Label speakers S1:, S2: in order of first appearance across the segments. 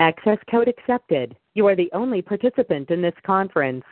S1: Access code accepted. You are the only participant in this conference.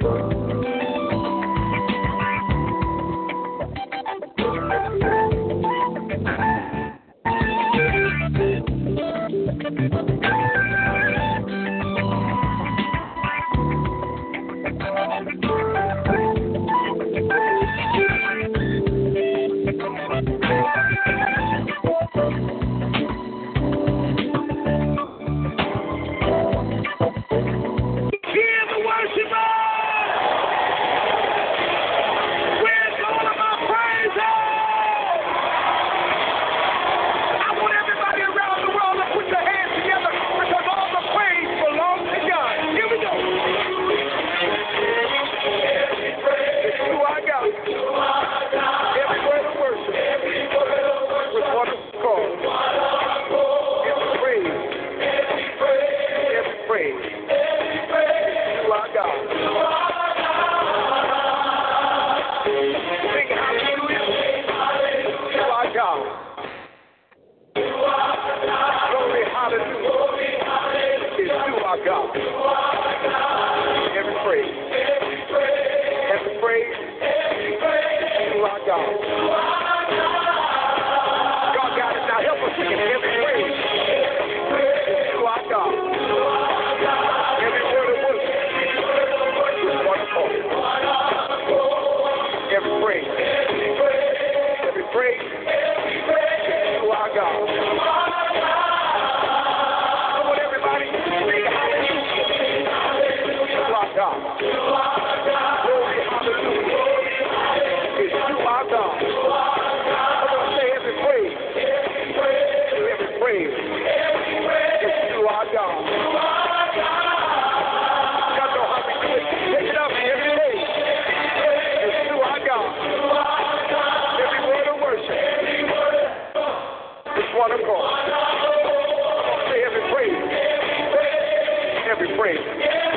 S2: Hear Every praise.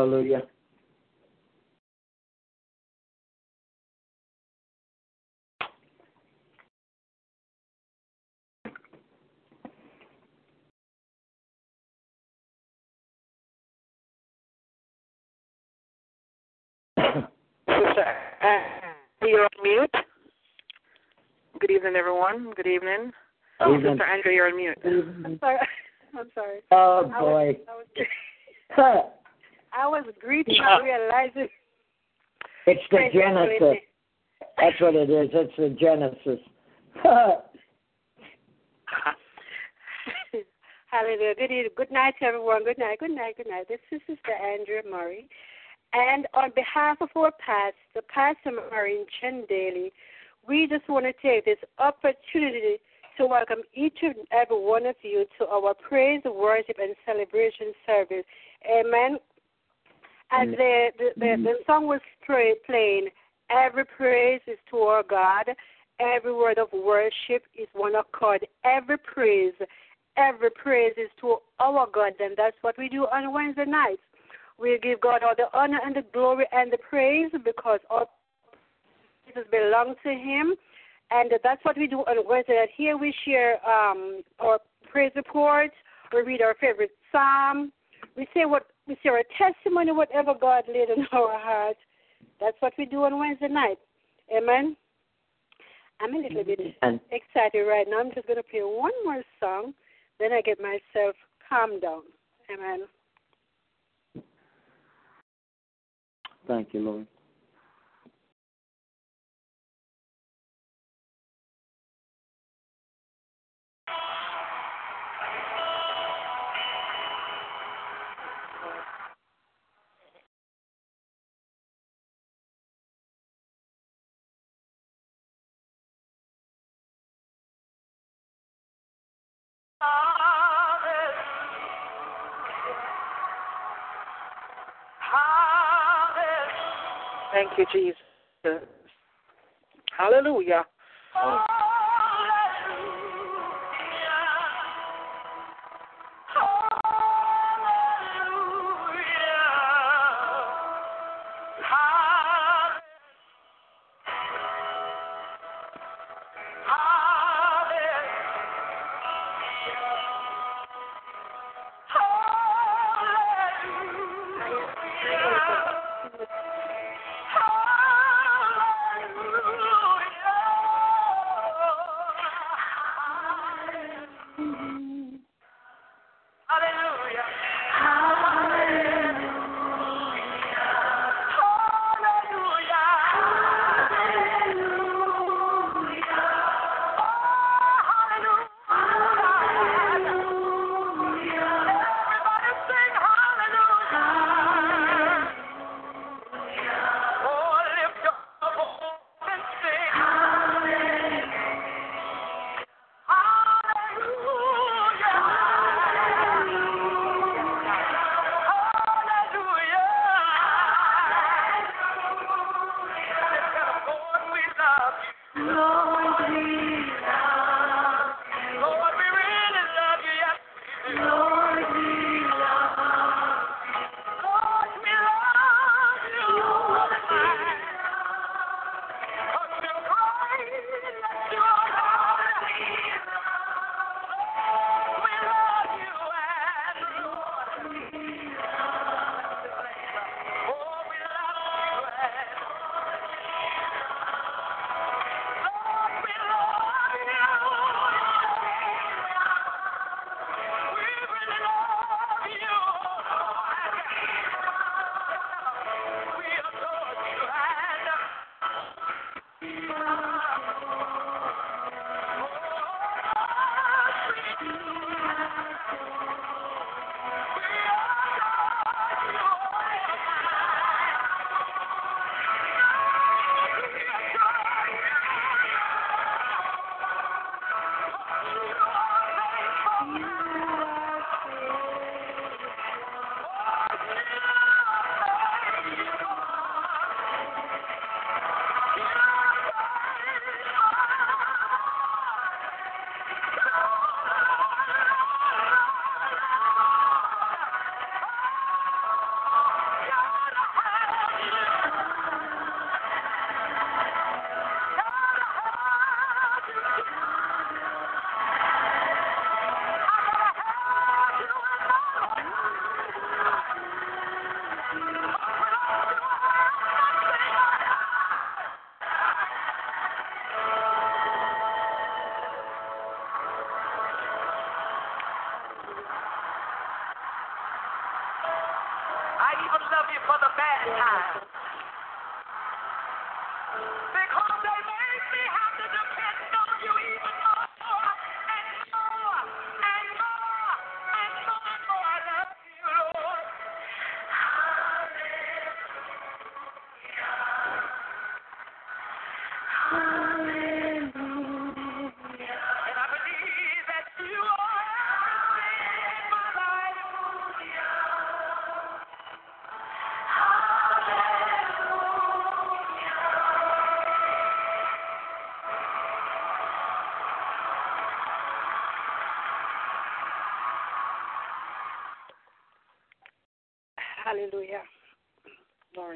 S2: Hallelujah.
S3: Sister, uh, you're on mute. Good evening, everyone. Good evening. Oh,
S4: Evening.
S3: Sister Andrea, you're on mute.
S5: I'm sorry. I'm sorry.
S4: Oh boy.
S5: I was, I was greeting, not realizing.
S4: It's the
S5: Praise the.
S4: Genesis. That's what it is. It's the Genesis.
S5: Hallelujah. Good evening. Good night, everyone. Good night. Good night. Good night. This is Sister Andrea Murray. And on behalf of our pastor, Pastor Maureen Chen Daly, we just want to take this opportunity to welcome each and every one of you to our praise, worship, and celebration service. Amen. As the, the, the, the song was play, playing, every praise is to our God. Every word of worship is one accord. Every praise, every praise is to our God, and that's what we do on Wednesday nights. We give God all the honor and the glory and the praise because all praises belong to Him, and that's what we do on Wednesday night. Here we share um, our praise reports. We read our favorite psalm. We say what we share a testimony, whatever God laid in our hearts. That's what we do on Wednesday night. Amen. I'm a little bit excited right now. I'm just going to play one more song, then I get myself calmed down. Amen.
S4: thank you, Lord.
S3: Thank you, Jesus. Hallelujah.
S2: Oh.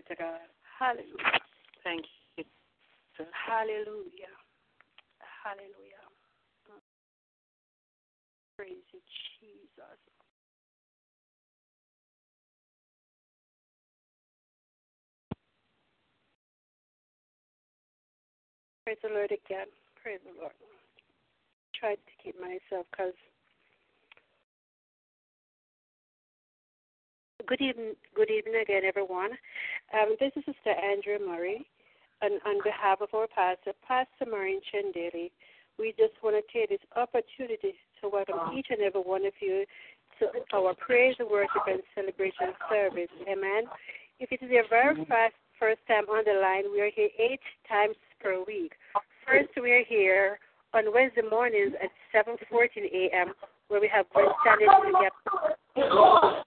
S2: To
S5: God. Hallelujah.
S3: Thank you.
S5: Hallelujah. Hallelujah. Mm. Praise you, Jesus. Praise the Lord again. Praise the Lord. Tried to keep myself because. Good evening, good evening again, everyone. Um, this is Sister Andrea Murray, and on behalf of our pastor, Pastor Maureen Chendeli, we just want to take this opportunity to welcome each and every one of you to our praise, worship, and celebration service. Amen. If it is your very first first time on the line, we are here eight times per week. First, we are here on Wednesday mornings at 7:14 a.m. where we have Word Standing in the Gap.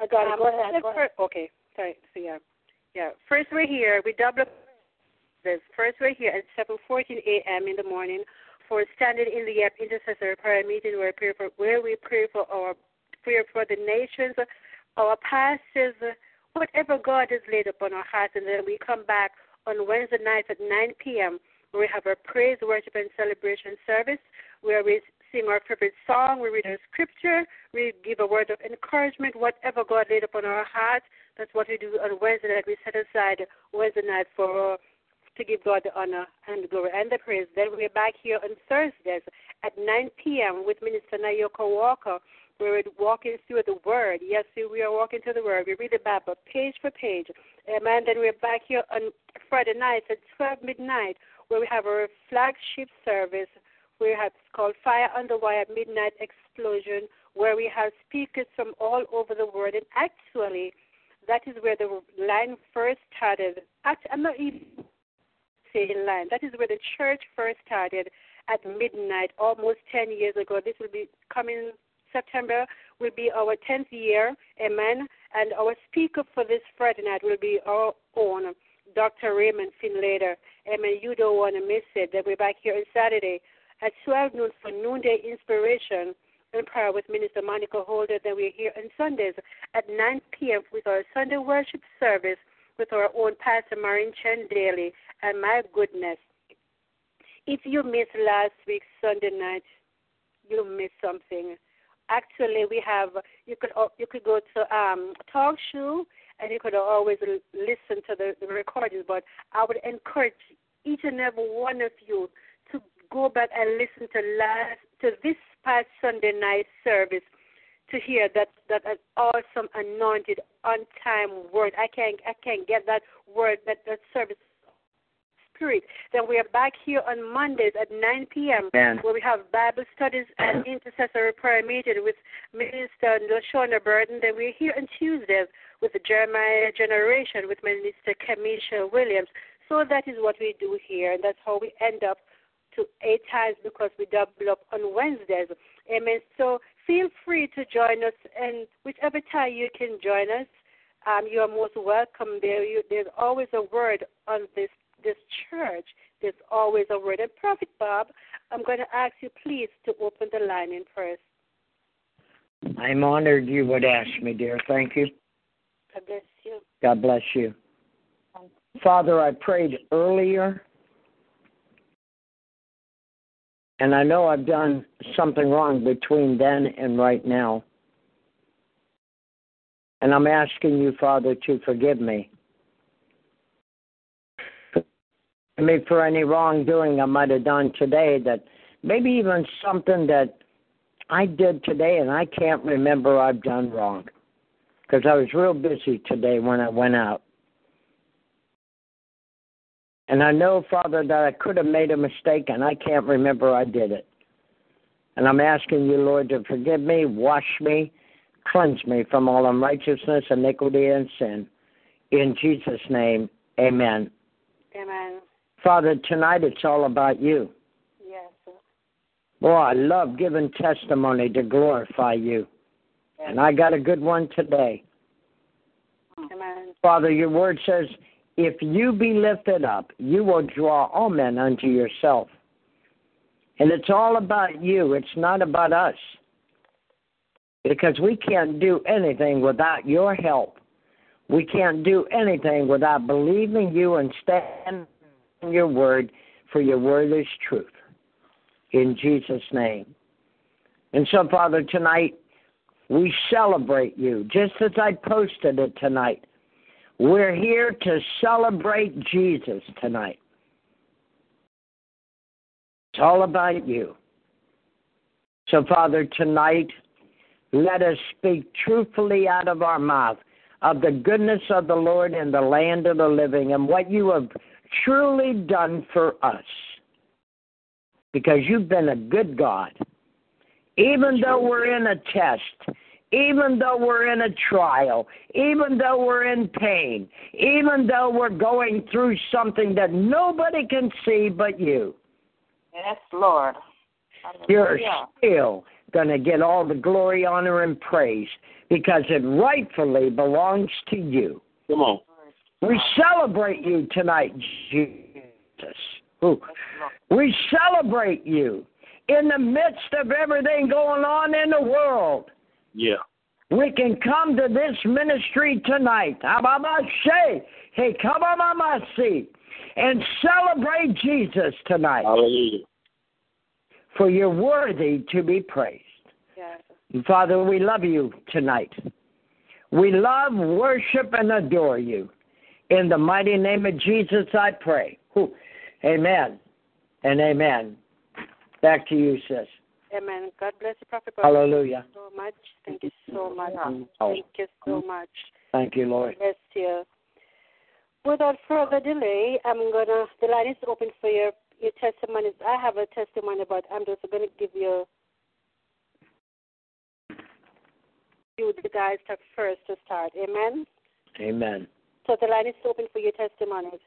S5: I got it.
S4: Um, go ahead, go ahead.
S5: Okay, sorry. So yeah, yeah. First, we're here. We double up this. First, we're here at 7:14 a.m. in the morning for standing in the gap intercessory prayer meeting where we pray for where we pray for our prayer for the nations, our pastors, whatever God has laid upon our hearts, and then we come back on Wednesday nights at 9 p.m. where we have our praise, worship, and celebration service where we sing our favorite song, we read our scripture, we give a word of encouragement, whatever God laid upon our hearts. That's what we do on Wednesday night. We set aside Wednesday night for uh, to give God the honor and the glory and the praise. Then we're back here on Thursdays at 9 p.m. with Minister Nayoka Walker. where We're walking through the Word. Yes, we are walking through the Word. We read the Bible page for page. Amen. Then we're back here on Friday nights at 12 midnight where we have our flagship service. We have called Fire the Wire Midnight Explosion, where we have speakers from all over the world. And actually, that is where the line first started. Actually, I'm not even saying line. That is where the church first started at midnight almost 10 years ago. This will be coming September will be our 10th year. Amen. And our speaker for this Friday night will be our own Dr. Raymond Finlater. Amen. You don't want to miss it. Then we're back here on Saturday at 12 noon for noonday inspiration and prayer with Minister Monica Holder. Then we're here on Sundays at 9 p.m. with our Sunday worship service with our own Pastor Maureen Chen Daly. And my goodness, if you missed last week's Sunday night, you missed something. Actually, we have you could you could go to um talk show and you could always listen to the, the recordings. But I would encourage each and every one of you go back and listen to last to this past Sunday night service to hear that that an awesome anointed on time word. I can't I can't get that word that that service spirit. Then we are back here on Mondays at 9 p.m.
S4: Amen.
S5: where we have Bible studies and intercessory prayer meeting with Minister LaShawna Burton. Then we're here on Tuesdays with the Jeremiah Generation with Minister Kamisha Williams. So that is what we do here, and that's how we end up to eight times because we double up on Wednesdays. Amen. So feel free to join us, and whichever time you can join us, um, you are most welcome there. You, there's always a word on this this church. There's always a word. And Prophet Bob, I'm going to ask you please to open the line in prayer.
S4: I'm honored you would ask me, dear. Thank you.
S5: God bless you.
S4: God bless you. Father, I prayed earlier, and I know I've done something wrong between then and right now. And I'm asking you, Father, to forgive me. Forgive me for any wrongdoing I might have done today that maybe even something that I did today and I can't remember I've done wrong. because I was real busy today when I went out. And I know, Father, that I could have made a mistake, and I can't remember I did it. And I'm asking you, Lord, to forgive me, wash me, cleanse me from all unrighteousness, iniquity, and sin. In Jesus' name, amen.
S5: Amen.
S4: Father, tonight it's all about you.
S5: Yes. sir.
S4: Boy, I love giving testimony to glorify you. And I got a good one today.
S5: Amen.
S4: Father, your word says, if you be lifted up, you will draw all men unto yourself. And it's all about you, it's not about us. Because we can't do anything without your help. We can't do anything without believing you and standing your word, for your word is truth. In Jesus' name. And so, Father, tonight we celebrate you, just as I posted it tonight. We're here to celebrate Jesus tonight. It's all about you. So, Father, tonight, let us speak truthfully out of our mouth of the goodness of the Lord in the land of the living and what you have truly done for us. Because you've been a good God. Even though we're in a test, even though we're in a trial, even though we're in pain, even though we're going through something that nobody can see but you.
S3: Yes, Lord.
S4: You're
S3: Hallelujah.
S4: still going to get all the glory, honor, and praise because it rightfully belongs to you.
S6: Come on.
S4: We celebrate you tonight, Jesus. Ooh. We celebrate you in the midst of everything going on in the world.
S6: Yeah.
S4: We can come to this ministry tonight. Ababashe, hey, kabamamasi, And celebrate Jesus tonight.
S6: Hallelujah.
S4: For you're worthy to be praised.
S5: Yes.
S4: Father, we love you tonight. We love, worship, and adore you. In the mighty name of Jesus, I pray. Amen and amen. Back to you, sis.
S5: Amen. God bless you, Prophet. God
S4: Hallelujah.
S5: bless you so much. Thank you so much.
S4: Oh.
S5: Thank you so mm-hmm. much.
S4: Thank you, Lord.
S5: Bless you. Without further delay, I'm gonna. The line is open for your your testimonies. I have a testimony, but I'm just gonna give you you the guys talk first to start. Amen.
S4: Amen.
S5: So the line is open for your testimonies.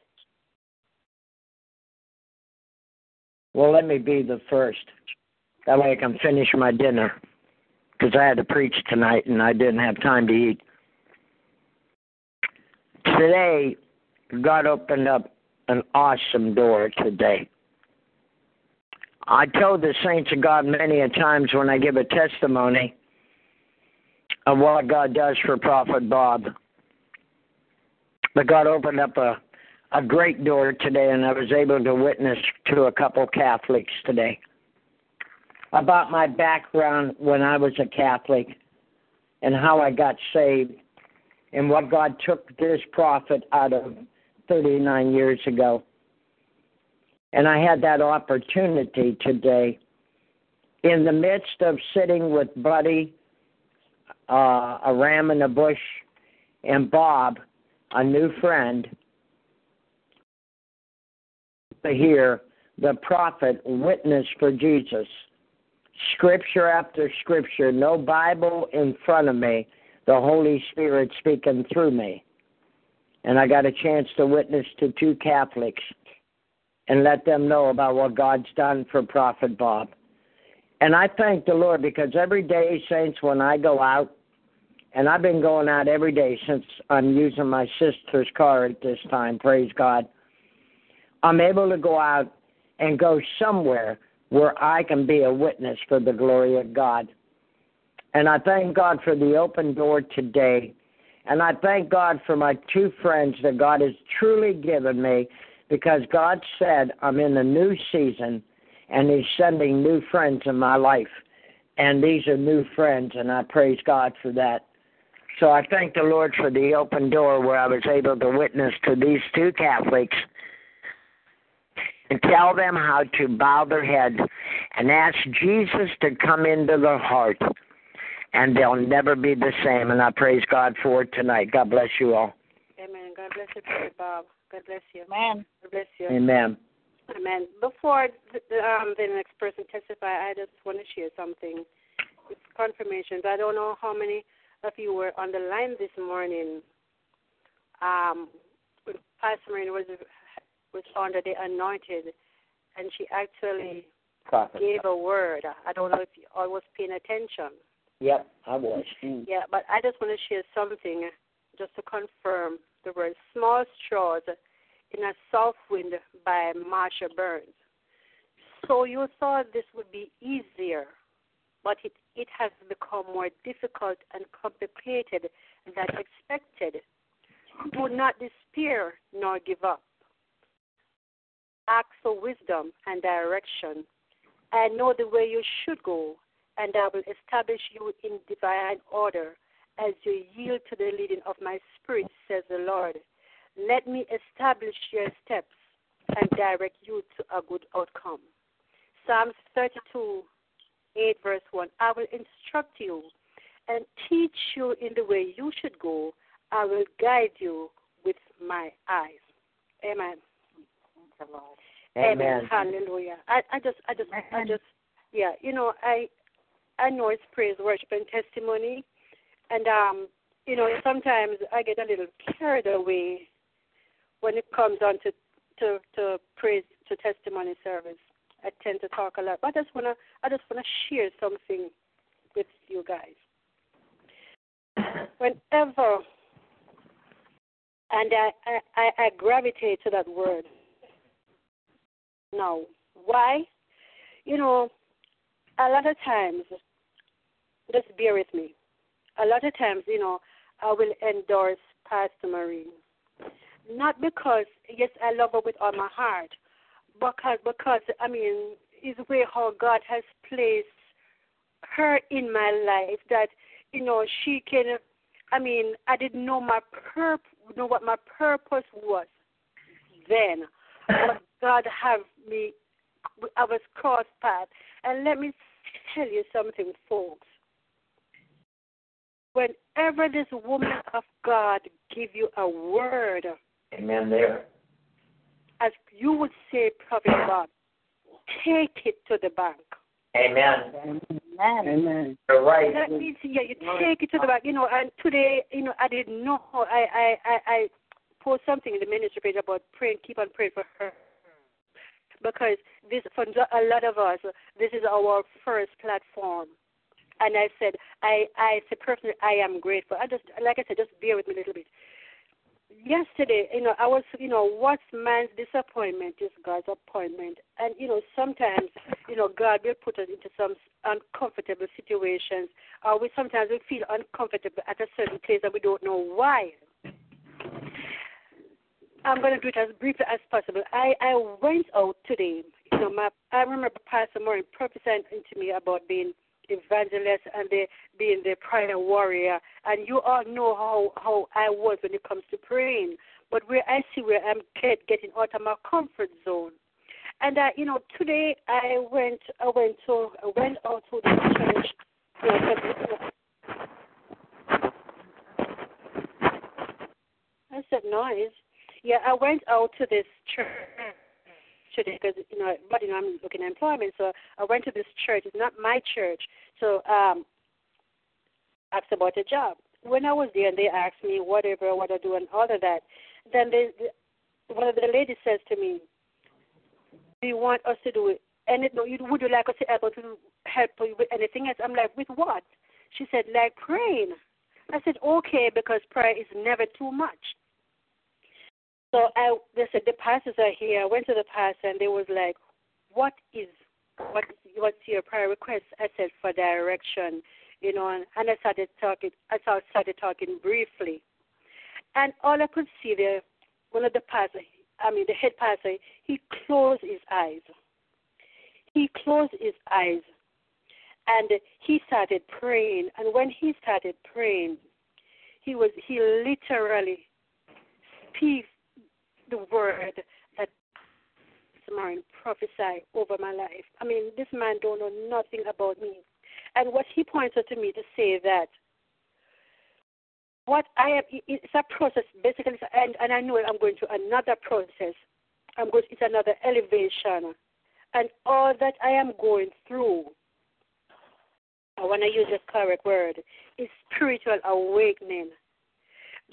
S4: Well, let me be the first. That way I can finish my dinner. Because I had to preach tonight and I didn't have time to eat. Today, God opened up an awesome door today. I told the saints of God many a times when I give a testimony of what God does for Prophet Bob. But God opened up a a great door today, and I was able to witness to a couple Catholics today about my background when I was a Catholic and how I got saved and what God took this prophet out of 39 years ago. And I had that opportunity today in the midst of sitting with Buddy, uh, a ram in the bush, and Bob, a new friend to hear the prophet witness for Jesus. Scripture after scripture, no Bible in front of me, the Holy Spirit speaking through me. And I got a chance to witness to two Catholics and let them know about what God's done for Prophet Bob. And I thank the Lord because every day, saints, when I go out, and I've been going out every day since I'm using my sister's car at this time, praise God. I'm able to go out and go somewhere where I can be a witness for the glory of God. And I thank God for the open door today. And I thank God for my two friends that God has truly given me because God said I'm in a new season and He's sending new friends in my life. And these are new friends, and I praise God for that. So I thank the Lord for the open door where I was able to witness to these two Catholics and tell them how to bow their head and ask Jesus to come into their heart and they'll never be the same. And I praise God for it tonight. God bless you all.
S5: Amen. God bless you, Bob. God bless you.
S6: Amen.
S5: God bless you.
S4: Amen.
S5: Amen. Before the, um, the next person testify, I just want to share something. It's confirmations. I don't know how many of you were on the line this morning. Um, Pastor Maureen was was under the anointed, and she actually
S4: Prophet.
S5: gave a word. I don't know if you all was paying attention.
S4: Yep, I was. Mm.
S5: Yeah, but I just want to share something just to confirm the word small straws in a soft wind by Marsha Burns. So you thought this would be easier, but it, it has become more difficult and complicated than expected. Do not despair nor give up. Ask for wisdom and direction. and know the way you should go, and I will establish you in divine order as you yield to the leading of my spirit, says the Lord. Let me establish your steps and direct you to a good outcome. Psalms 32, 8, verse 1. I will instruct you and teach you in the way you should go. I will guide you with my eyes. Amen.
S4: Amen.
S5: Hallelujah. I, I just, I just, I just, yeah. You know, I, I know it's praise, worship, and testimony, and um, you know, sometimes I get a little carried away when it comes on to, to, to praise, to testimony service. I tend to talk a lot, but I just wanna, I just wanna share something with you guys. Whenever, and I, I, I gravitate to that word now. Why? You know, a lot of times, just bear with me. A lot of times, you know, I will endorse Pastor Maureen. Not because, yes, I love her with all my heart, because, because I mean, is the way how God has placed her in my life that, you know, she can, I mean, I didn't know my purp, know what my purpose was then. But God have me, I was cross path. And let me tell you something, folks. Whenever this woman of God give you a word,
S4: Amen. There.
S5: as you would say, Prophet God, take it to the bank.
S4: Amen.
S6: Amen.
S4: Amen. You're right.
S5: That means yeah, you take it to the bank. You know, and today, you know, I didn't know. I I I, I post something in the ministry page about praying, keep on praying for her, because this for a lot of us, this is our first platform. And I said, I I said personally, I am grateful. I just like I said, just bear with me a little bit. Yesterday, you know, I was, you know, what's man's disappointment is God's appointment. And, you know, sometimes, you know, God will put us into some uncomfortable situations. Or we sometimes we feel uncomfortable at a certain place and we don't know why. I'm going to do it as briefly as possible. I, I went out today. You know, my I remember Pastor Maureen prophesying to me about being evangelist and the, being the prayer warrior. And you all know how how I was when it comes to praying. But where I see where I'm get, getting out of my comfort zone. And uh, you know, today I went I went to I went out to the church. You know, 'cause- I said noise. Yeah, I went out to this church today because you know, but you know, I'm looking at employment, so I went to this church. It's not my church, so um, asked about a job. When I was there, and they asked me whatever, what I do, and all of that. Then they, one of the ladies says to me, "Do you want us to do it? And it, you would you like us to help to help you with anything else?" I'm like, "With what?" She said, "Like praying." I said, "Okay," because prayer is never too much. So I they said the pastors are here. I went to the pastor and they was like, What is what what's your prayer request? I said for direction, you know, and, and I started talking I started talking briefly. And all I could see there, one of the pastors I mean the head pastor, he closed his eyes. He closed his eyes and he started praying and when he started praying he was he literally speaks the word that Martin prophesied over my life. I mean, this man don't know nothing about me. And what he pointed to me to say that what I am, it's a process basically, and, and I know I'm going through another process. I'm going, it's another elevation. And all that I am going through, I want to use the correct word, is spiritual awakening.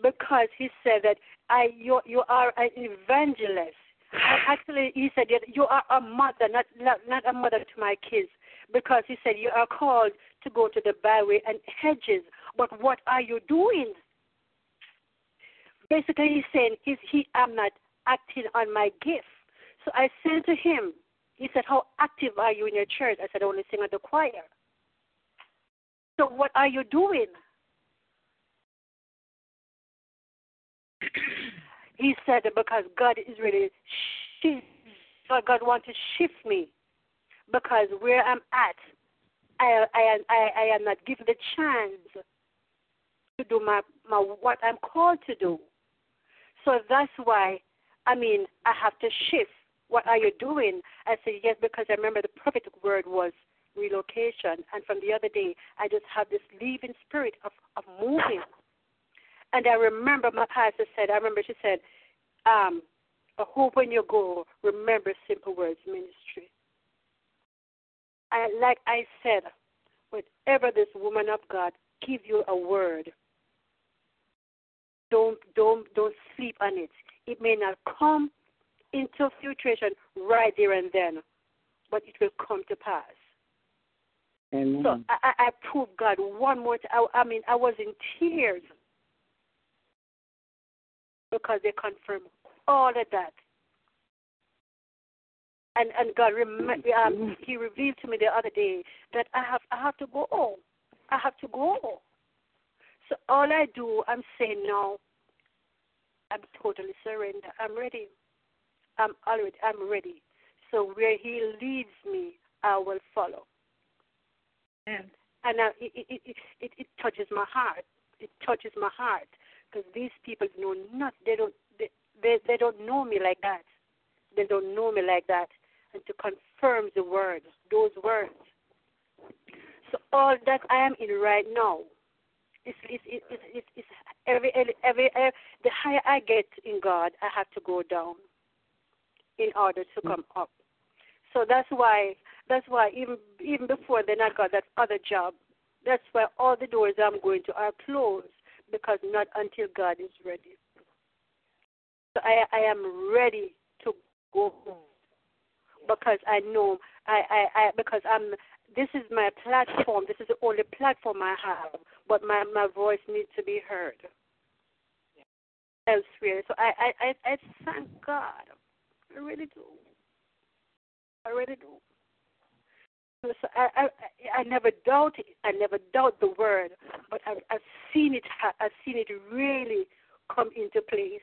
S5: Because he said that I, you, you are an evangelist. Actually, he said that you are a mother, not, not not a mother to my kids, because he said you are called to go to the byway and hedges. But what are you doing? Basically, he's saying he's, he I'm not acting on my gift. So I said to him, he said, "How active are you in your church?" I said, "I only sing at the choir." So what are you doing? He said because God is really shift, God wants to shift me because where I'm at, I I I, I am not given the chance to do my, my what I'm called to do. So that's why I mean I have to shift. What are you doing? I said yes because I remember the prophetic word was relocation, and from the other day I just have this leaving spirit of of moving. And I remember my pastor said, I remember she said, um, I hope when you go, remember Simple Words Ministry. And like I said, whatever this woman of God give you a word, don't don't don't sleep on it. It may not come into filtration right there and then, but it will come to pass.
S4: Amen.
S5: So I, I, I proved God one more time. I, I mean, I was in tears because they confirm all of that. And and God rem- um, He revealed to me the other day that I have I have to go. I have to go. So all I do, I'm saying no. I'm totally surrender. I'm ready. I'm already. I'm ready. So where He leads me, I will follow.
S3: And
S5: and it, it, it it it touches my heart. It touches my heart because these people know not. They don't. They, they they don't know me like that. They don't know me like that. And to confirm the words, those words. So all that I am in right now, is is is is, is every, every every every the higher I get in God, I have to go down in order to come up. So that's why that's why even even before then I got that other job. That's why all the doors I'm going to are closed because not until God is ready. So I I am ready to go home because I know I, I, I because I'm this is my platform. This is the only platform I have. But my, my voice needs to be heard elsewhere. So I, I, I thank God. I really do. I really do. I, I, I never doubt. I never doubt the word, but I've, I've seen it. I've seen it really come into place.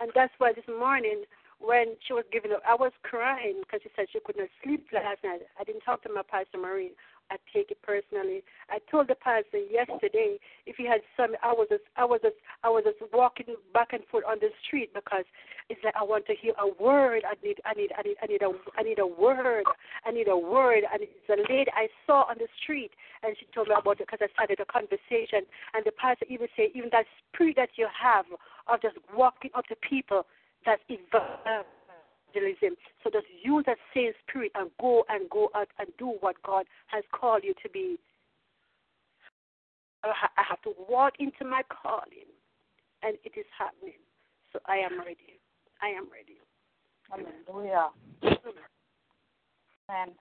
S5: And that's why this morning, when she was giving up, I was crying because she said she could not sleep last night. I didn't talk to my pastor Maureen. I take it personally. I told the pastor yesterday if he had some, I was just, I was just, I was just walking back and forth on the street because it's like I want to hear a word. I need, I need, I need, I need a, I need a word. I need a word. And it's a lady I saw on the street, and she told me about it because I started a conversation. And the pastor even said, even that spirit that you have of just walking up to people, that's evangelism. So just use that same spirit and go and go out and do what God has called you to be. I have to walk into my calling, and it is happening. So I am ready. I am ready.
S3: Hallelujah. Amen.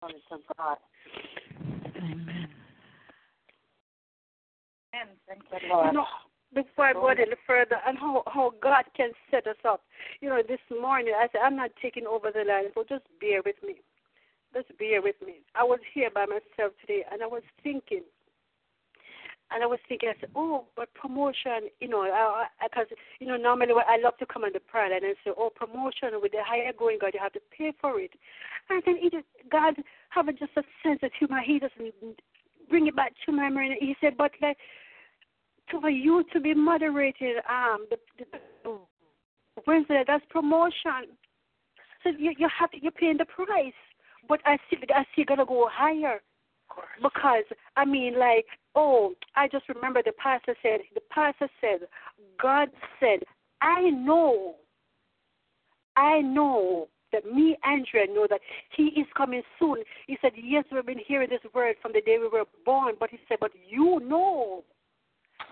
S3: Glory to God.
S7: Amen.
S3: Amen. Thank you, Lord.
S5: You know, before I go oh. a little further, and how how God can set us up. You know, this morning I said I'm not taking over the line, so just bear with me. Just bear with me. I was here by myself today, and I was thinking, and I was thinking, I said, oh, but promotion, you know, because you know normally I love to come on the prayer line and say, oh, promotion with the higher going God, you have to pay for it. And then he just, God have just a sense of humor. He doesn't bring it back to my memory. He said, but like for you to be moderated, um, the, the Wednesday, that's promotion. So you you have to, you're paying the price. but I see I see gonna go higher because I mean like oh I just remember the pastor said the pastor said God said I know I know that me Andrea know that he is coming soon. He said yes we've been hearing this word from the day we were born but he said but you know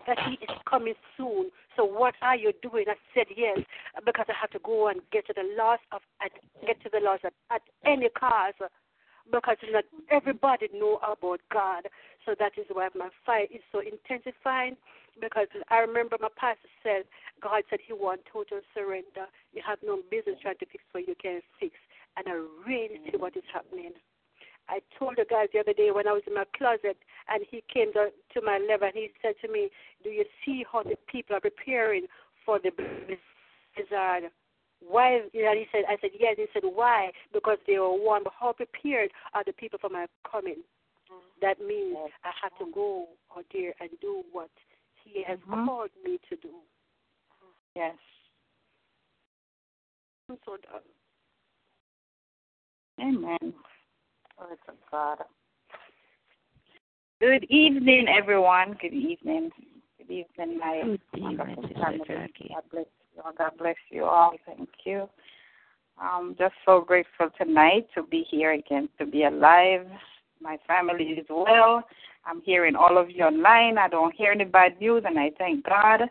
S5: that he is coming soon. So what are you doing? I said yes because I have to go and get to the loss of at, get to the loss at, at any cost because not everybody know about God. So that is why my fight is so intensifying. Because I remember my pastor said, God said He want total surrender. You have no business trying to fix what you can't fix. And I really see what is happening. I told the guys the other day when I was in my closet, and he came to, to my level, and he said to me, "Do you see how the people are preparing for the blizzard?" Why? And he said, "I said yes." He said, "Why? Because they were warned. But how prepared are the people for my coming?" That means I have to go out there and do what He has
S7: Mhm.
S5: called me to do.
S7: Yes.
S5: I'm so done.
S7: Amen. Glory to God. Good evening, everyone. Good evening. Good evening, my
S6: Good evening,
S7: wonderful family. God bless you all. God bless you all. Thank you. I'm just so grateful tonight to be here again, to be alive. My family is well. I'm hearing all of you online. I don't hear any bad news, and I thank God.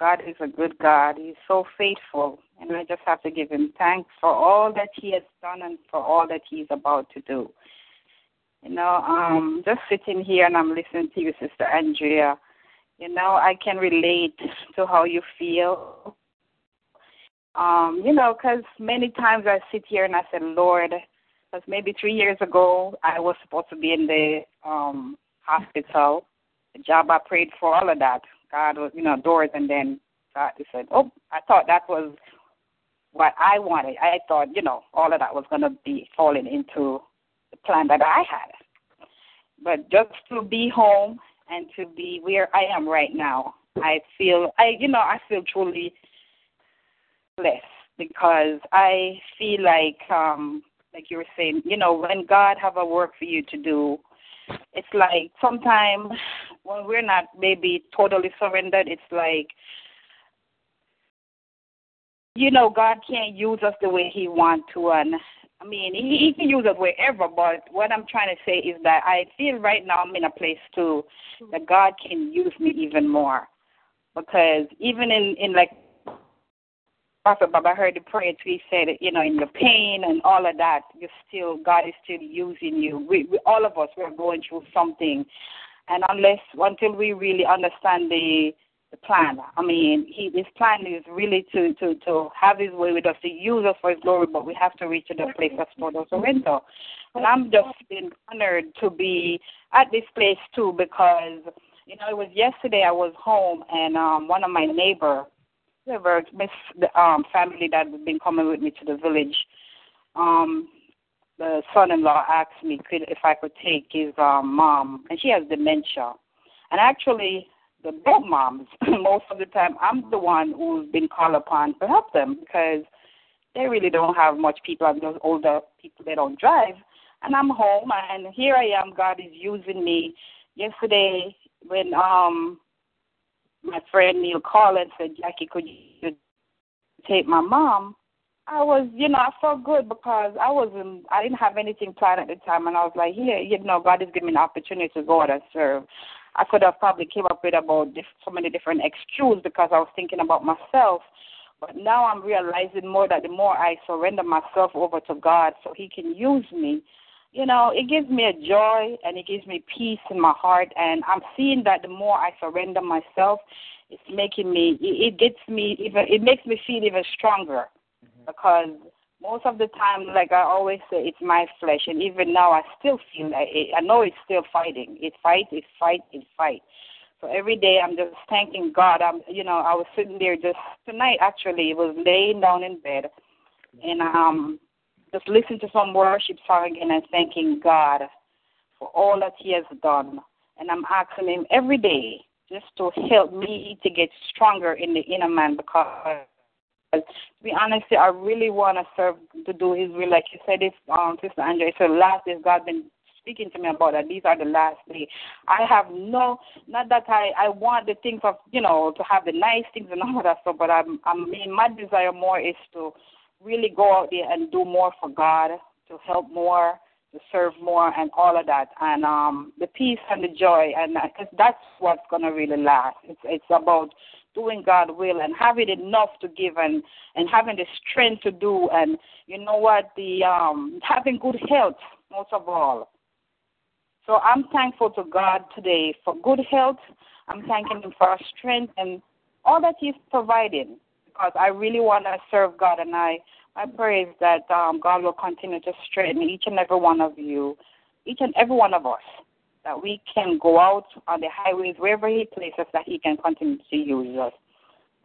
S7: God is a good God. He's so faithful, and I just have to give him thanks for all that he has done and for all that he's about to do. You know, um, just sitting here and I'm listening to you, Sister Andrea. You know, I can relate to how you feel. Um, you know, because many times I sit here and I say, Lord, because maybe three years ago I was supposed to be in the um hospital, the job I prayed for, all of that. God was, you know, doors, and then God said, oh, I thought that was what I wanted. I thought, you know, all of that was going to be falling into the plan that I had. But just to be home and to be where I am right now, I feel, I, you know, I feel truly blessed because I feel like, um, like you were saying, you know, when God have a work for you to do, it's like sometimes when we're not maybe totally surrendered, it's like, you know, God can't use us the way He wants to, and I mean, he, he can use us wherever. But what I'm trying to say is that I feel right now I'm in a place too that God can use me even more, because even in in like Prophet Bob, I heard the prayer too. He said, you know, in your pain and all of that, you still God is still using you. We, we all of us we're going through something, and unless until we really understand the the plan, I mean, he his plan is really to to to have his way with us, to use us for his glory. But we have to reach to the place of total surrender. And I'm just been honored to be at this place too because you know it was yesterday I was home and um one of my neighbor whoever miss the um family that had been coming with me to the village um the son in law asked me could if I could take his um mom and she has dementia and actually both moms most of the time I'm the one who's been called upon to help them because they really don't have much people and those older people they don't drive and I'm home and here I am God is using me yesterday when um my friend Neil called and said, Jackie, could you take my mom? I was, you know, I felt good because I wasn't, I didn't have anything planned at the time, and I was like, here, you know, God has given me an opportunity to go out and serve. I could have probably came up with about diff- so many different excuses because I was thinking about myself, but now I'm realizing more that the more I surrender myself over to God, so He can use me, you know, it gives me a joy and it gives me peace in my heart. And I'm seeing that the more I surrender myself, it's making me, it, it gets me even, it makes me feel even stronger mm-hmm. because most of the time, like I always say, it's my flesh. And even now, I still feel like it, I know it's still fighting. It fight, it fight, it fight. So every day I'm just thanking God. I'm, you know, I was sitting there just tonight actually, was laying down in bed, and um, just listening to some worship song and I'm thanking God for all that He has done. And I'm asking Him every day just to help me to get stronger in the inner man because to be honest, I really want to serve to do His will. Like you said, if um, Sister Andrea, so last days God been speaking to me about that. These are the last days. I have no, not that I I want the things of you know to have the nice things and all that stuff, but I'm I mean my desire more is to really go out there and do more for God, to help more, to serve more, and all of that, and um the peace and the joy, and because that's what's gonna really last. It's it's about doing God will and having enough to give and and having the strength to do and you know what the um having good health most of all. So I'm thankful to God today for good health. I'm thanking Him for our strength and all that He's providing because I really want to serve God and I I pray that um, God will continue to strengthen each and every one of you, each and every one of us that we can go out on the highways wherever He places that He can continue to use us.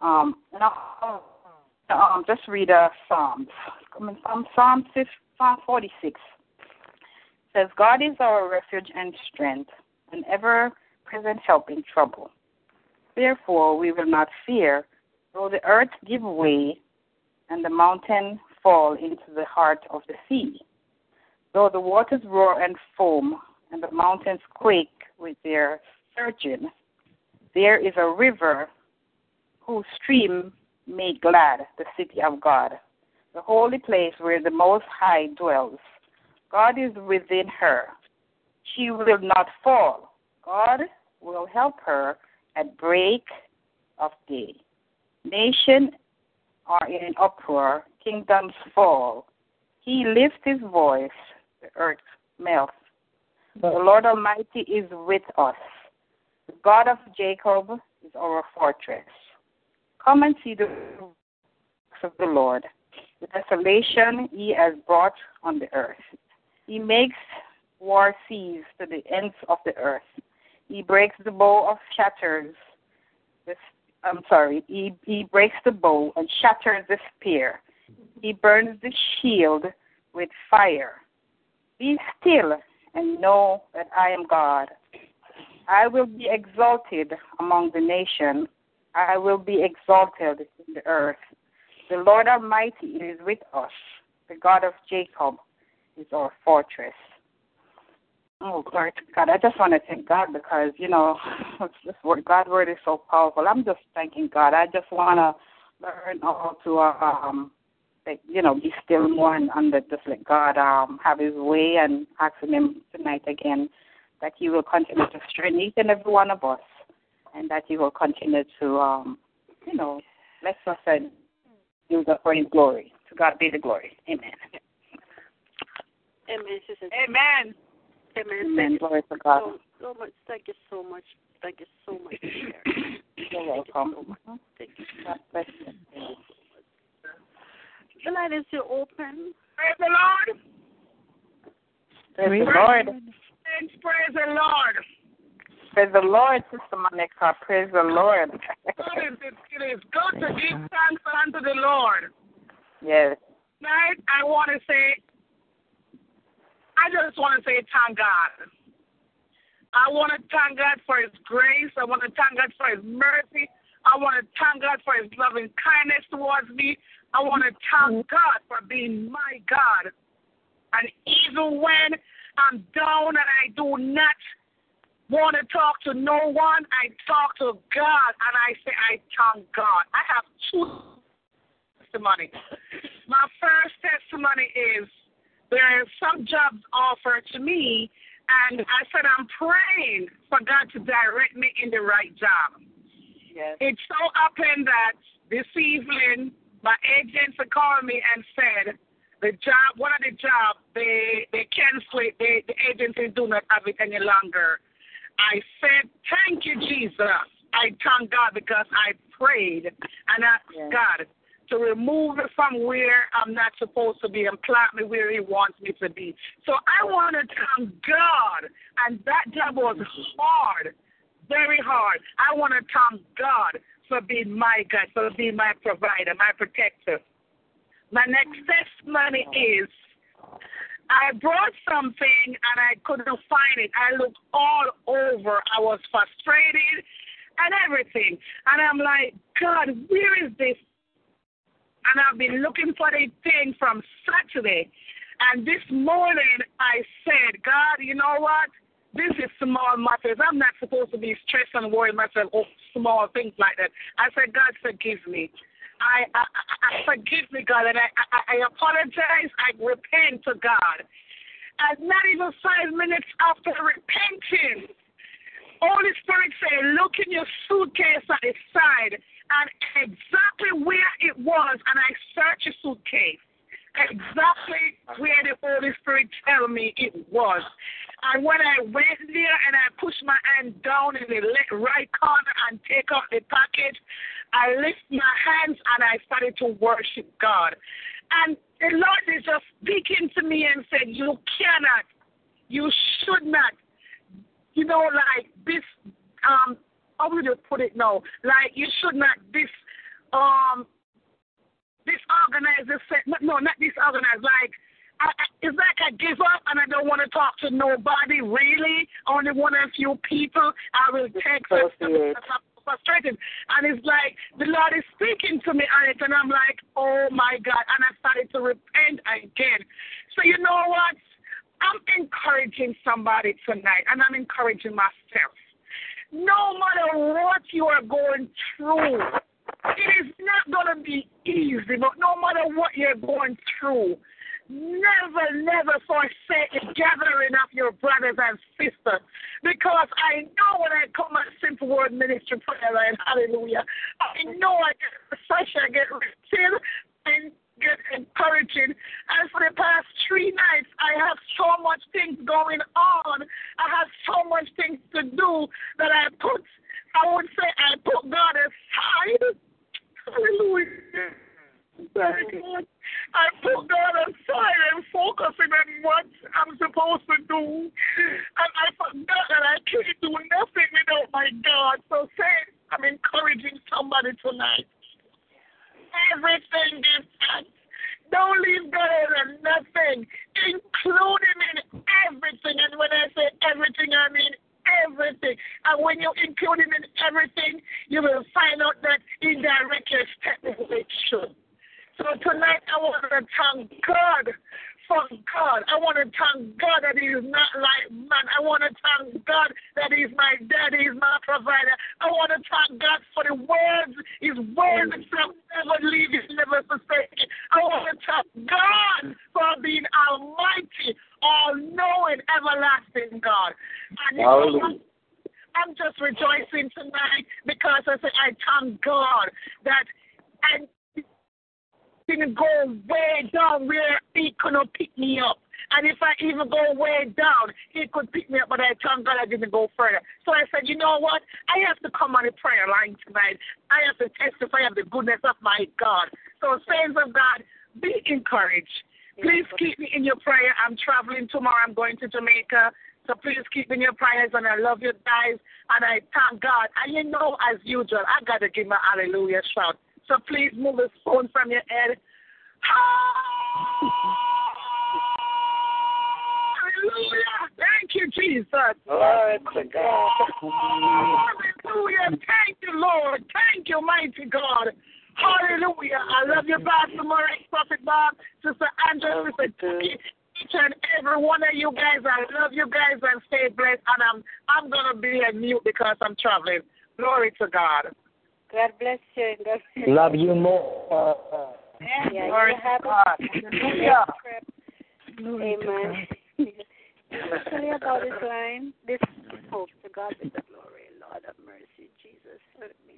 S7: Um, I'll um, just read a Psalm. Psalm 46. It says, God is our refuge and strength, an ever present help in trouble. Therefore, we will not fear, though the earth give way and the mountain fall into the heart of the sea, though the waters roar and foam and the mountains quake with their surging. There is a river whose stream made glad the city of God, the holy place where the Most High dwells. God is within her. She will not fall. God will help her at break of day. Nations are in an uproar, kingdoms fall. He lifts his voice, the earth melts. The Lord Almighty is with us. The God of Jacob is our fortress. Come and see the works of the Lord. The desolation he has brought on the earth. He makes war cease to the ends of the earth. He breaks the bow of shatters. The, I'm sorry. He, he breaks the bow and shatters the spear. He burns the shield with fire. Be still and know that I am God. I will be exalted among the nations. I will be exalted in the earth. The Lord Almighty is with us. The God of Jacob is our fortress. Oh, glory to God. I just want to thank God because, you know, word, God's word is so powerful. I'm just thanking God. I just want to learn how to, um, like, you know, be still more and under, just let God um, have his way and asking him tonight again that he will continue to strengthen each and every one of us and that he will continue to, um, you know, bless us and use us for his glory. To God be the glory. Amen.
S5: Amen, sister.
S7: Amen.
S5: Amen.
S7: Amen. Glory to God.
S5: so, so much. Thank you so much. Thank you so much.
S7: You're welcome.
S5: Thank you so much. Thank you.
S7: God bless you.
S5: The line is still open.
S6: Praise the Lord.
S7: Praise the Lord.
S6: Thanks, praise the Lord.
S7: Praise the Lord, Sister Monica. Praise the Lord.
S6: Good is it, it is good to give thanks unto the Lord.
S7: yes.
S6: Tonight, I want to say, I just want to say thank God. I want to thank God for His grace. I want to thank God for His mercy. I want to thank God for His loving kindness towards me. I want to thank God for being my God. And even when I'm down and I do not want to talk to no one, I talk to God and I say, I thank God. I have two testimony. My first testimony is there are some jobs offered to me, and I said I'm praying for God to direct me in the right job.
S7: Yes.
S6: It so happened that this evening my agents called me and said the job, one of the jobs, they they canceled it. They, the agency do not have it any longer. I said, thank you, Jesus. I thank God because I prayed and asked
S7: Yes.
S6: God to remove me from where I'm not supposed to be and plant me where He wants me to be. So I want to thank God, and that job was hard, very hard. I want to thank God for being my God, for being my provider, my protector. My next testimony is I brought something and I couldn't find it. I looked all over. I was frustrated and everything. And I'm like, God, where is this? and I've been looking for the thing from Saturday. And this morning I said, God, you know what? This is small matters. I'm not supposed to be stressed and worrying myself over small things like that. I said, God, forgive me. I, I, I forgive me, God, and I, I, I apologize. I repent to God. And not even five minutes after repenting, Holy Spirit said, look in your suitcase at the side and exactly where it was, and I searched the suitcase. Exactly where the Holy Spirit tell me it was. And when I went there and I pushed my hand down in the right corner and take out the package, I lift my hands and I started to worship God. And the Lord is just speaking to me and said, You cannot, you should not, you know, like this um how would you put it now? Like you should not this um disorganize this no, not disorganize, like I, it's like I give up and I don't want to talk to nobody really. Only one or a few people I will text frustrated. And it's like the Lord is speaking to me on it, and I'm like, oh my God. And I started to repent again. So, you know what? I'm encouraging somebody tonight, and I'm encouraging myself. No matter what you are going through, it is not going to be easy, but no matter what you're going through, never, never forsake the gathering of your brothers and sisters. Because I know when I come at Simple Word Ministry Prayer Line, hallelujah, I know I get fresh, I get refilled, and get encouraging. And for the past three nights, I have so much things going on. I have so much things to do that I put, I would say, I put God aside. Hallelujah. God. I put God aside and focusing on what I'm supposed to do. And I forgot that I can't do nothing without my God. So say I'm encouraging somebody tonight. Everything is thanks. Don't leave God out of nothing. Include him in everything. And when I say everything, I mean everything. And when you include him in everything, you will find out that he directs your step in should. So tonight I want to thank God for God. I want to thank God that He is not like man. I want to thank God that He's my daddy, He's my provider. I want to thank God for the words, His words shall never leave you, never forsake. I want to thank God for being almighty, all knowing, everlasting God. And I'm just rejoicing tonight because I say I thank God that and didn't go way down where he couldn't pick me up. And if I even go way down, he could pick me up, but I thank God I didn't go further. So I said, you know what? I have to come on the prayer line tonight. I have to testify of the goodness of my God. So, saints of God, be encouraged. Please keep me in your prayer. I'm traveling tomorrow. I'm going to Jamaica. So please keep in your prayers, and I love you guys, and I thank God. And you know, as usual, I got to give my hallelujah shout. So please move the phone from your head. Hallelujah. Thank you, Jesus.
S4: Glory to God.
S6: Hallelujah. Thank you, Lord. Thank you, mighty God. Hallelujah. I love you, Pastor Murray, Prophet Bob, Sister Angela, oh, Sister Tucky, each and every one of you guys. I love you guys and stay blessed. And I'm I'm gonna be a mute because I'm traveling. Glory to God.
S5: God bless you. God bless you.
S4: Love you more.
S5: Yeah,
S6: Glory
S5: you have
S6: to God.
S5: a trip. Amen. Tell you about this line. This hope to God be the glory. Lord have mercy. Jesus, help me.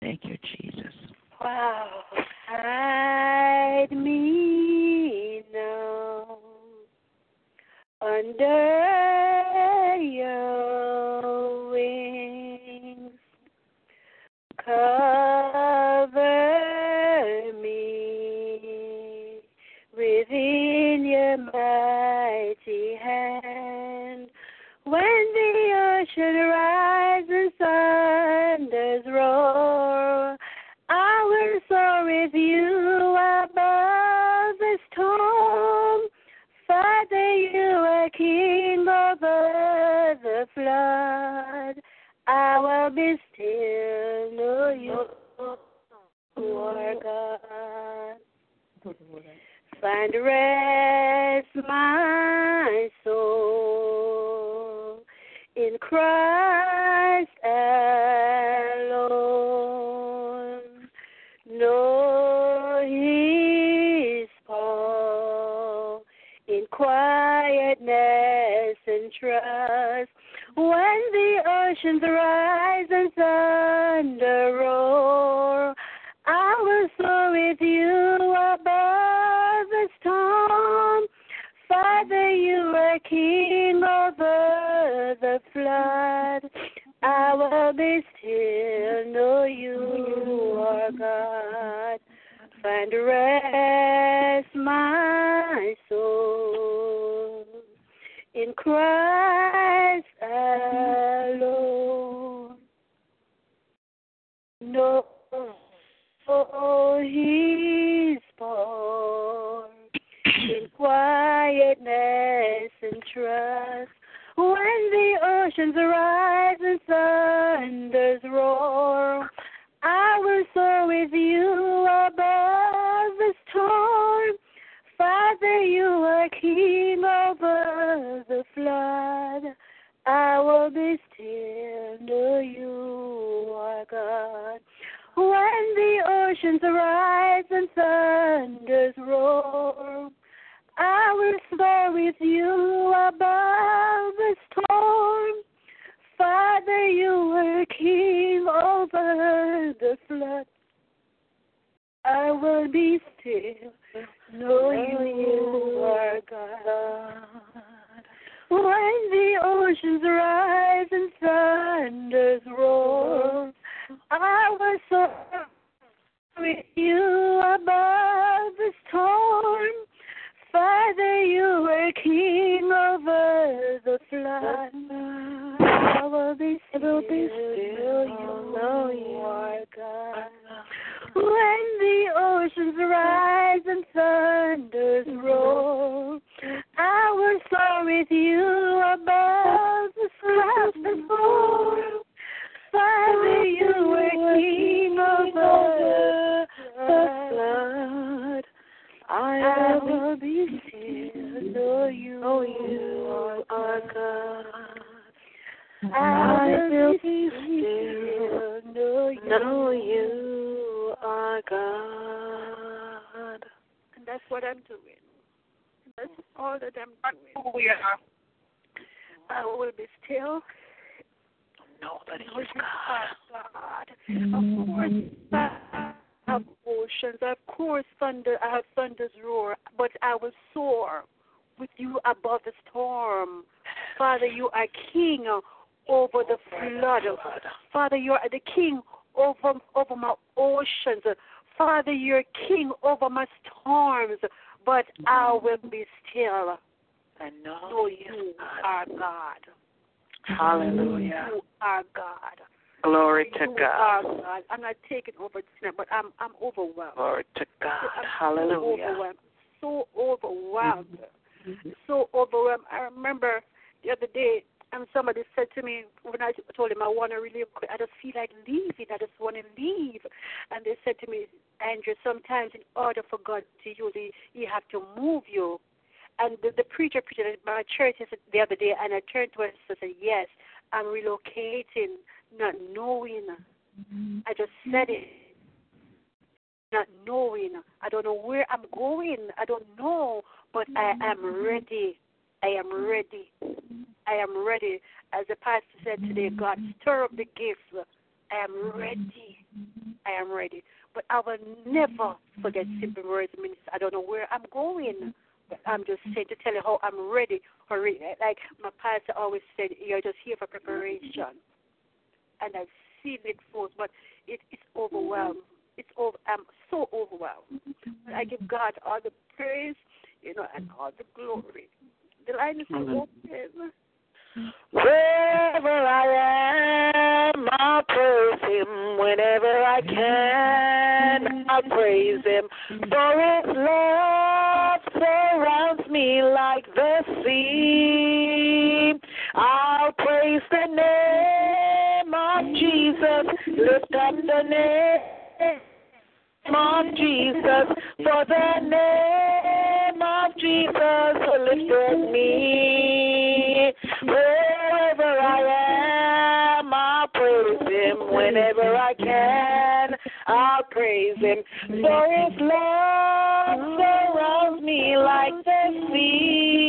S8: Thank you, Jesus.
S5: Wow. Hide me now under your wings. Cover me within your mighty hand. When the ocean rises, thunders roar, I will soar with you above the storm. Father, you are king over the flood. I will be you, Lord God. Find rest, my soul, in Christ alone. Know His call in quietness and trust when the oceans rise thunder roar, I with you above the storm. Father, you king over the flood. I will be still, know you are God. Find rest, my soul, in Christ alone. No, oh, He's born in quietness and trust. When the oceans rise But I will be still.
S8: I know
S5: you are God.
S8: Hallelujah.
S5: You are God.
S8: Glory to God.
S5: God. I'm not taking over tonight, but I'm I'm overwhelmed.
S8: Glory to God.
S5: I'm
S8: Hallelujah.
S5: So overwhelmed. So overwhelmed. Mm-hmm. So overwhelmed. I remember the other day, and somebody said to me when I told him I want to really, I just feel like leaving. I just want to leave. And they said to me, Andrew, sometimes in order for God to use you, He have to move you. And the, the preacher preached at my church the other day, and I turned to her and said, Yes, I'm relocating, not knowing. Mm-hmm. I just said it, not knowing. I don't know where I'm going. I don't know, but I am mm-hmm. ready. I am ready. I am ready. As the pastor said today, God, stir up the gifts. I am ready. I am ready. But I will never forget simple words minister. I don't know where I'm going. But I'm just saying to tell you how I'm ready. Like my pastor always said, you're just here for preparation. And I've seen it forth, but it, it's overwhelmed. It's over. I'm so overwhelmed. But I give God all the praise, you know, and all the glory. The line is
S8: Amen.
S5: open.
S8: Wherever I am, I'll praise him. Whenever I can, I'll praise him. For his love surrounds me like the sea. I'll praise the name of Jesus. Lift up the name of Jesus. For the name Jesus lift up me. Wherever I am, I'll praise him. Whenever I can, I'll praise him. For his love surrounds me like the sea.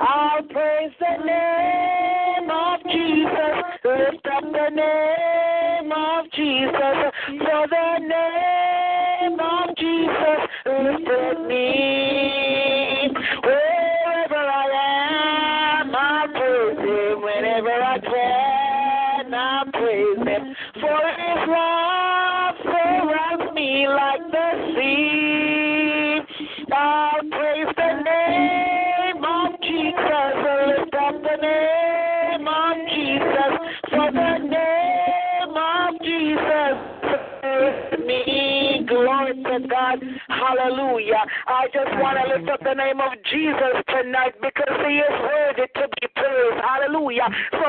S8: I'll praise the name of Jesus. Lift up the name of Jesus. For the name of Jesus the name of Jesus tonight because he is worthy to be praised. Hallelujah. So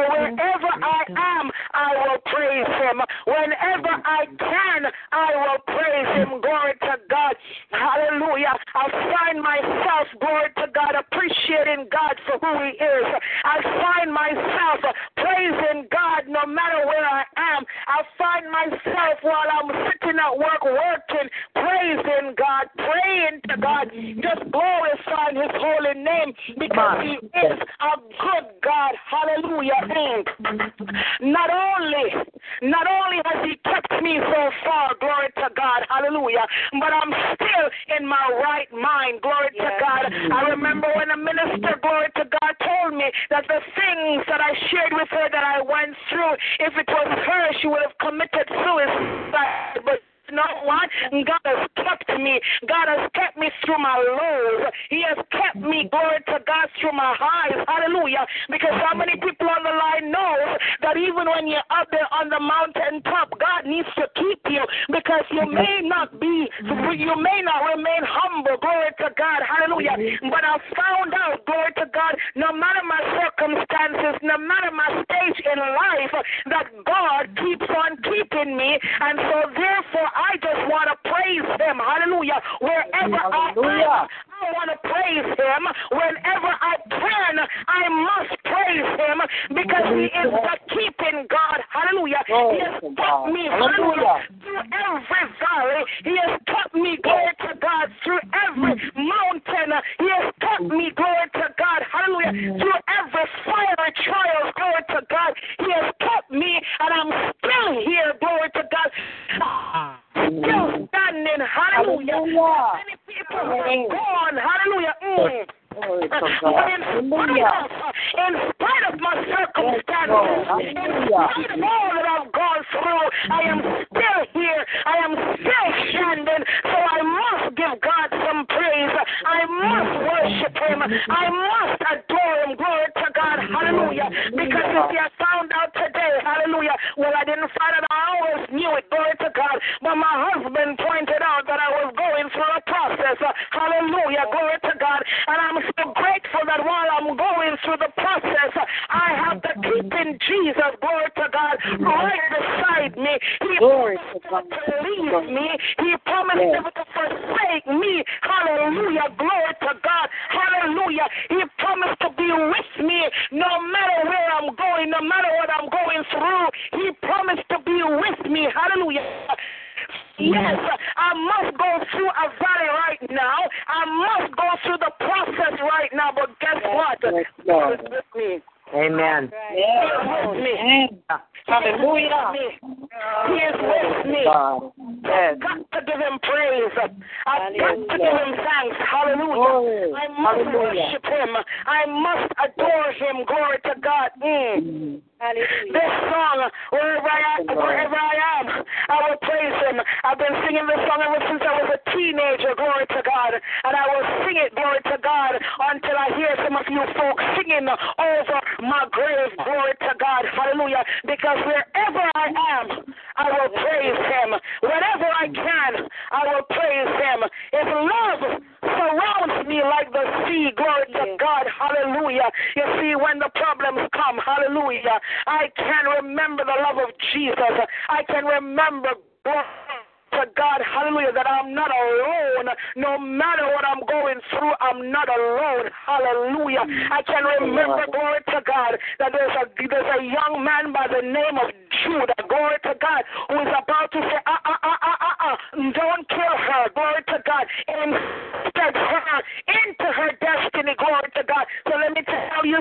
S8: I'm not alone. No matter what I'm going through, I'm not alone. Hallelujah. I can remember, glory to God, that there's a there's a young man by the name of Judah, glory to God, who is about to say, uh uh uh uh uh, uh don't kill her, glory to God. Instead, her into her destiny, glory to God. So let me tell you,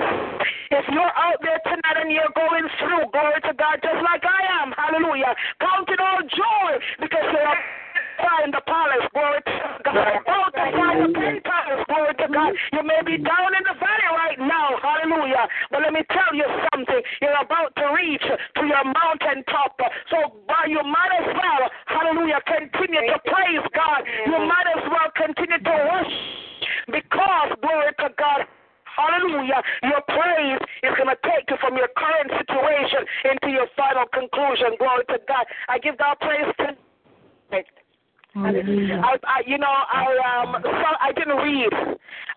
S8: if you're out there tonight and you're going through, glory to God, just like I am, hallelujah, count it all joy because find the palace, glory to God. To find the pen palace, glory to God. You may be down in the valley right now, hallelujah. But let me tell you something. You're about to reach to your mountain top. So uh, you might as well, hallelujah, continue to praise God. You might as well continue to worship because, glory to God, Hallelujah. Your praise is going to take you from your current situation into your final conclusion. Glory to God. I give God praise tonight. I, I, you know, I um, so I didn't read.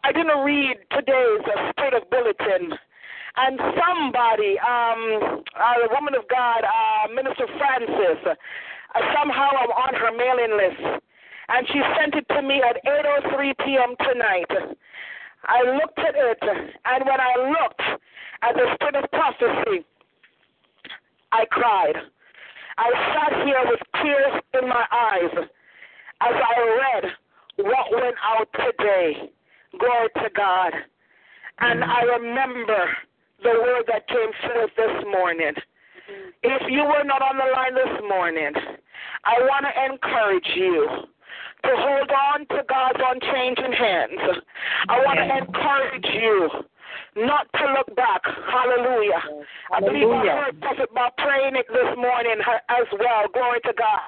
S8: I didn't read today's uh, Spirit of Bulletin, and somebody, um, uh, the woman of God, uh, Minister Francis, uh, somehow I'm on her mailing list, and she sent it to me at 8:03 p.m. tonight. I looked at it, and when I looked at the Spirit of prophecy, I cried. I sat here with tears in my eyes as I read what went out today. Glory to God. And mm-hmm. I remember the word that came forth this morning. Mm-hmm. If you were not on the line this morning, I want to encourage you to hold on to God's unchanging hands. I want to encourage you not to look back. Hallelujah. I believe I heard Prophet Bob praying it this morning as well. Glory to God.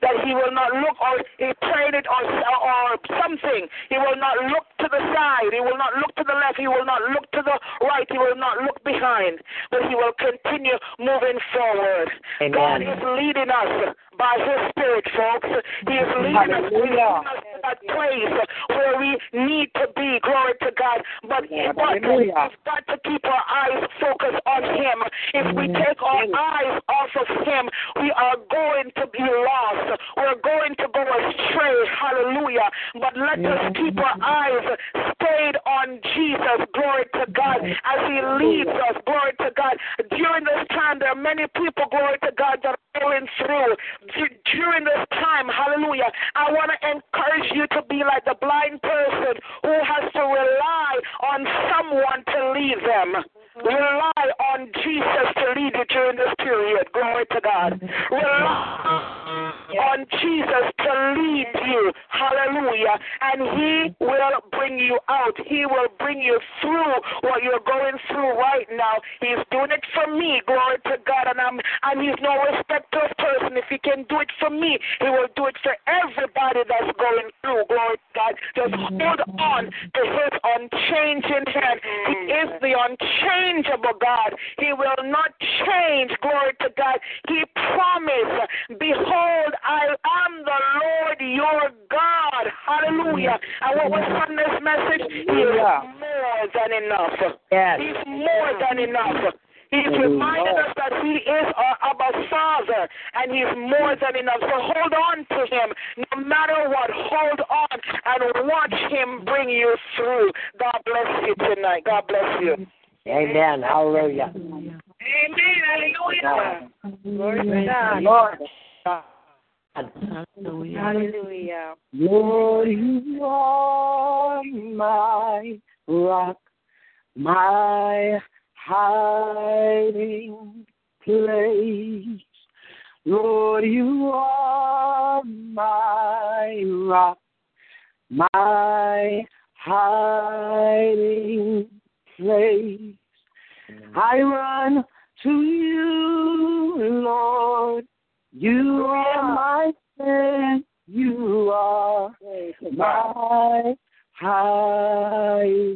S8: That he will not look, or he prayed it, or, or something. He will not look to the side. He will not look to the left. He will not look to the right. He will not look behind. But he will continue moving forward.
S4: Amen.
S8: God is leading us by his spirit, folks. He is leading us, leading us that place where we need to be. Glory to God. But, but we've got to keep our eyes focused on him. If we take our eyes off of him, we are going to be lost. We're going to go astray. Hallelujah. But let us keep our eyes stayed on Jesus. Glory to God. As he leads us. Glory to God. During this time, there are many people, glory to God, that are going through during this time, hallelujah, I want to encourage you to be like the blind person who has to rely on someone to lead them. Rely on Jesus to lead you during this period. Glory to God. Rely on Jesus to lead you. Hallelujah. And He will bring you out. He will bring you through what you're going through right now. He's doing it for me. Glory to God. And I'm and He's no respecter of person. If He can do it for me, He will do it for everybody that's going through. Glory to God. Just hold on to His unchanging hand. He is the unchanging unchangeable God. He will not change. Glory to God. He promised, Behold, I am the Lord your God. Hallelujah. And what was from this message? He is more than enough.
S4: Yes.
S8: He's more than enough. He's reminded us that He is our Abba Father, and He's more than enough. So hold on to Him, no matter what. Hold on and watch Him bring you through. God bless you tonight. God bless you.
S4: Amen. Hallelujah.
S9: Amen. Hallelujah.
S5: Glory to God.
S4: Lord.
S5: Hallelujah.
S4: Lord, you are my rock, my hiding place. Lord, you are my rock, my hiding place. I run to you, Lord. You are my friend. You are my hiding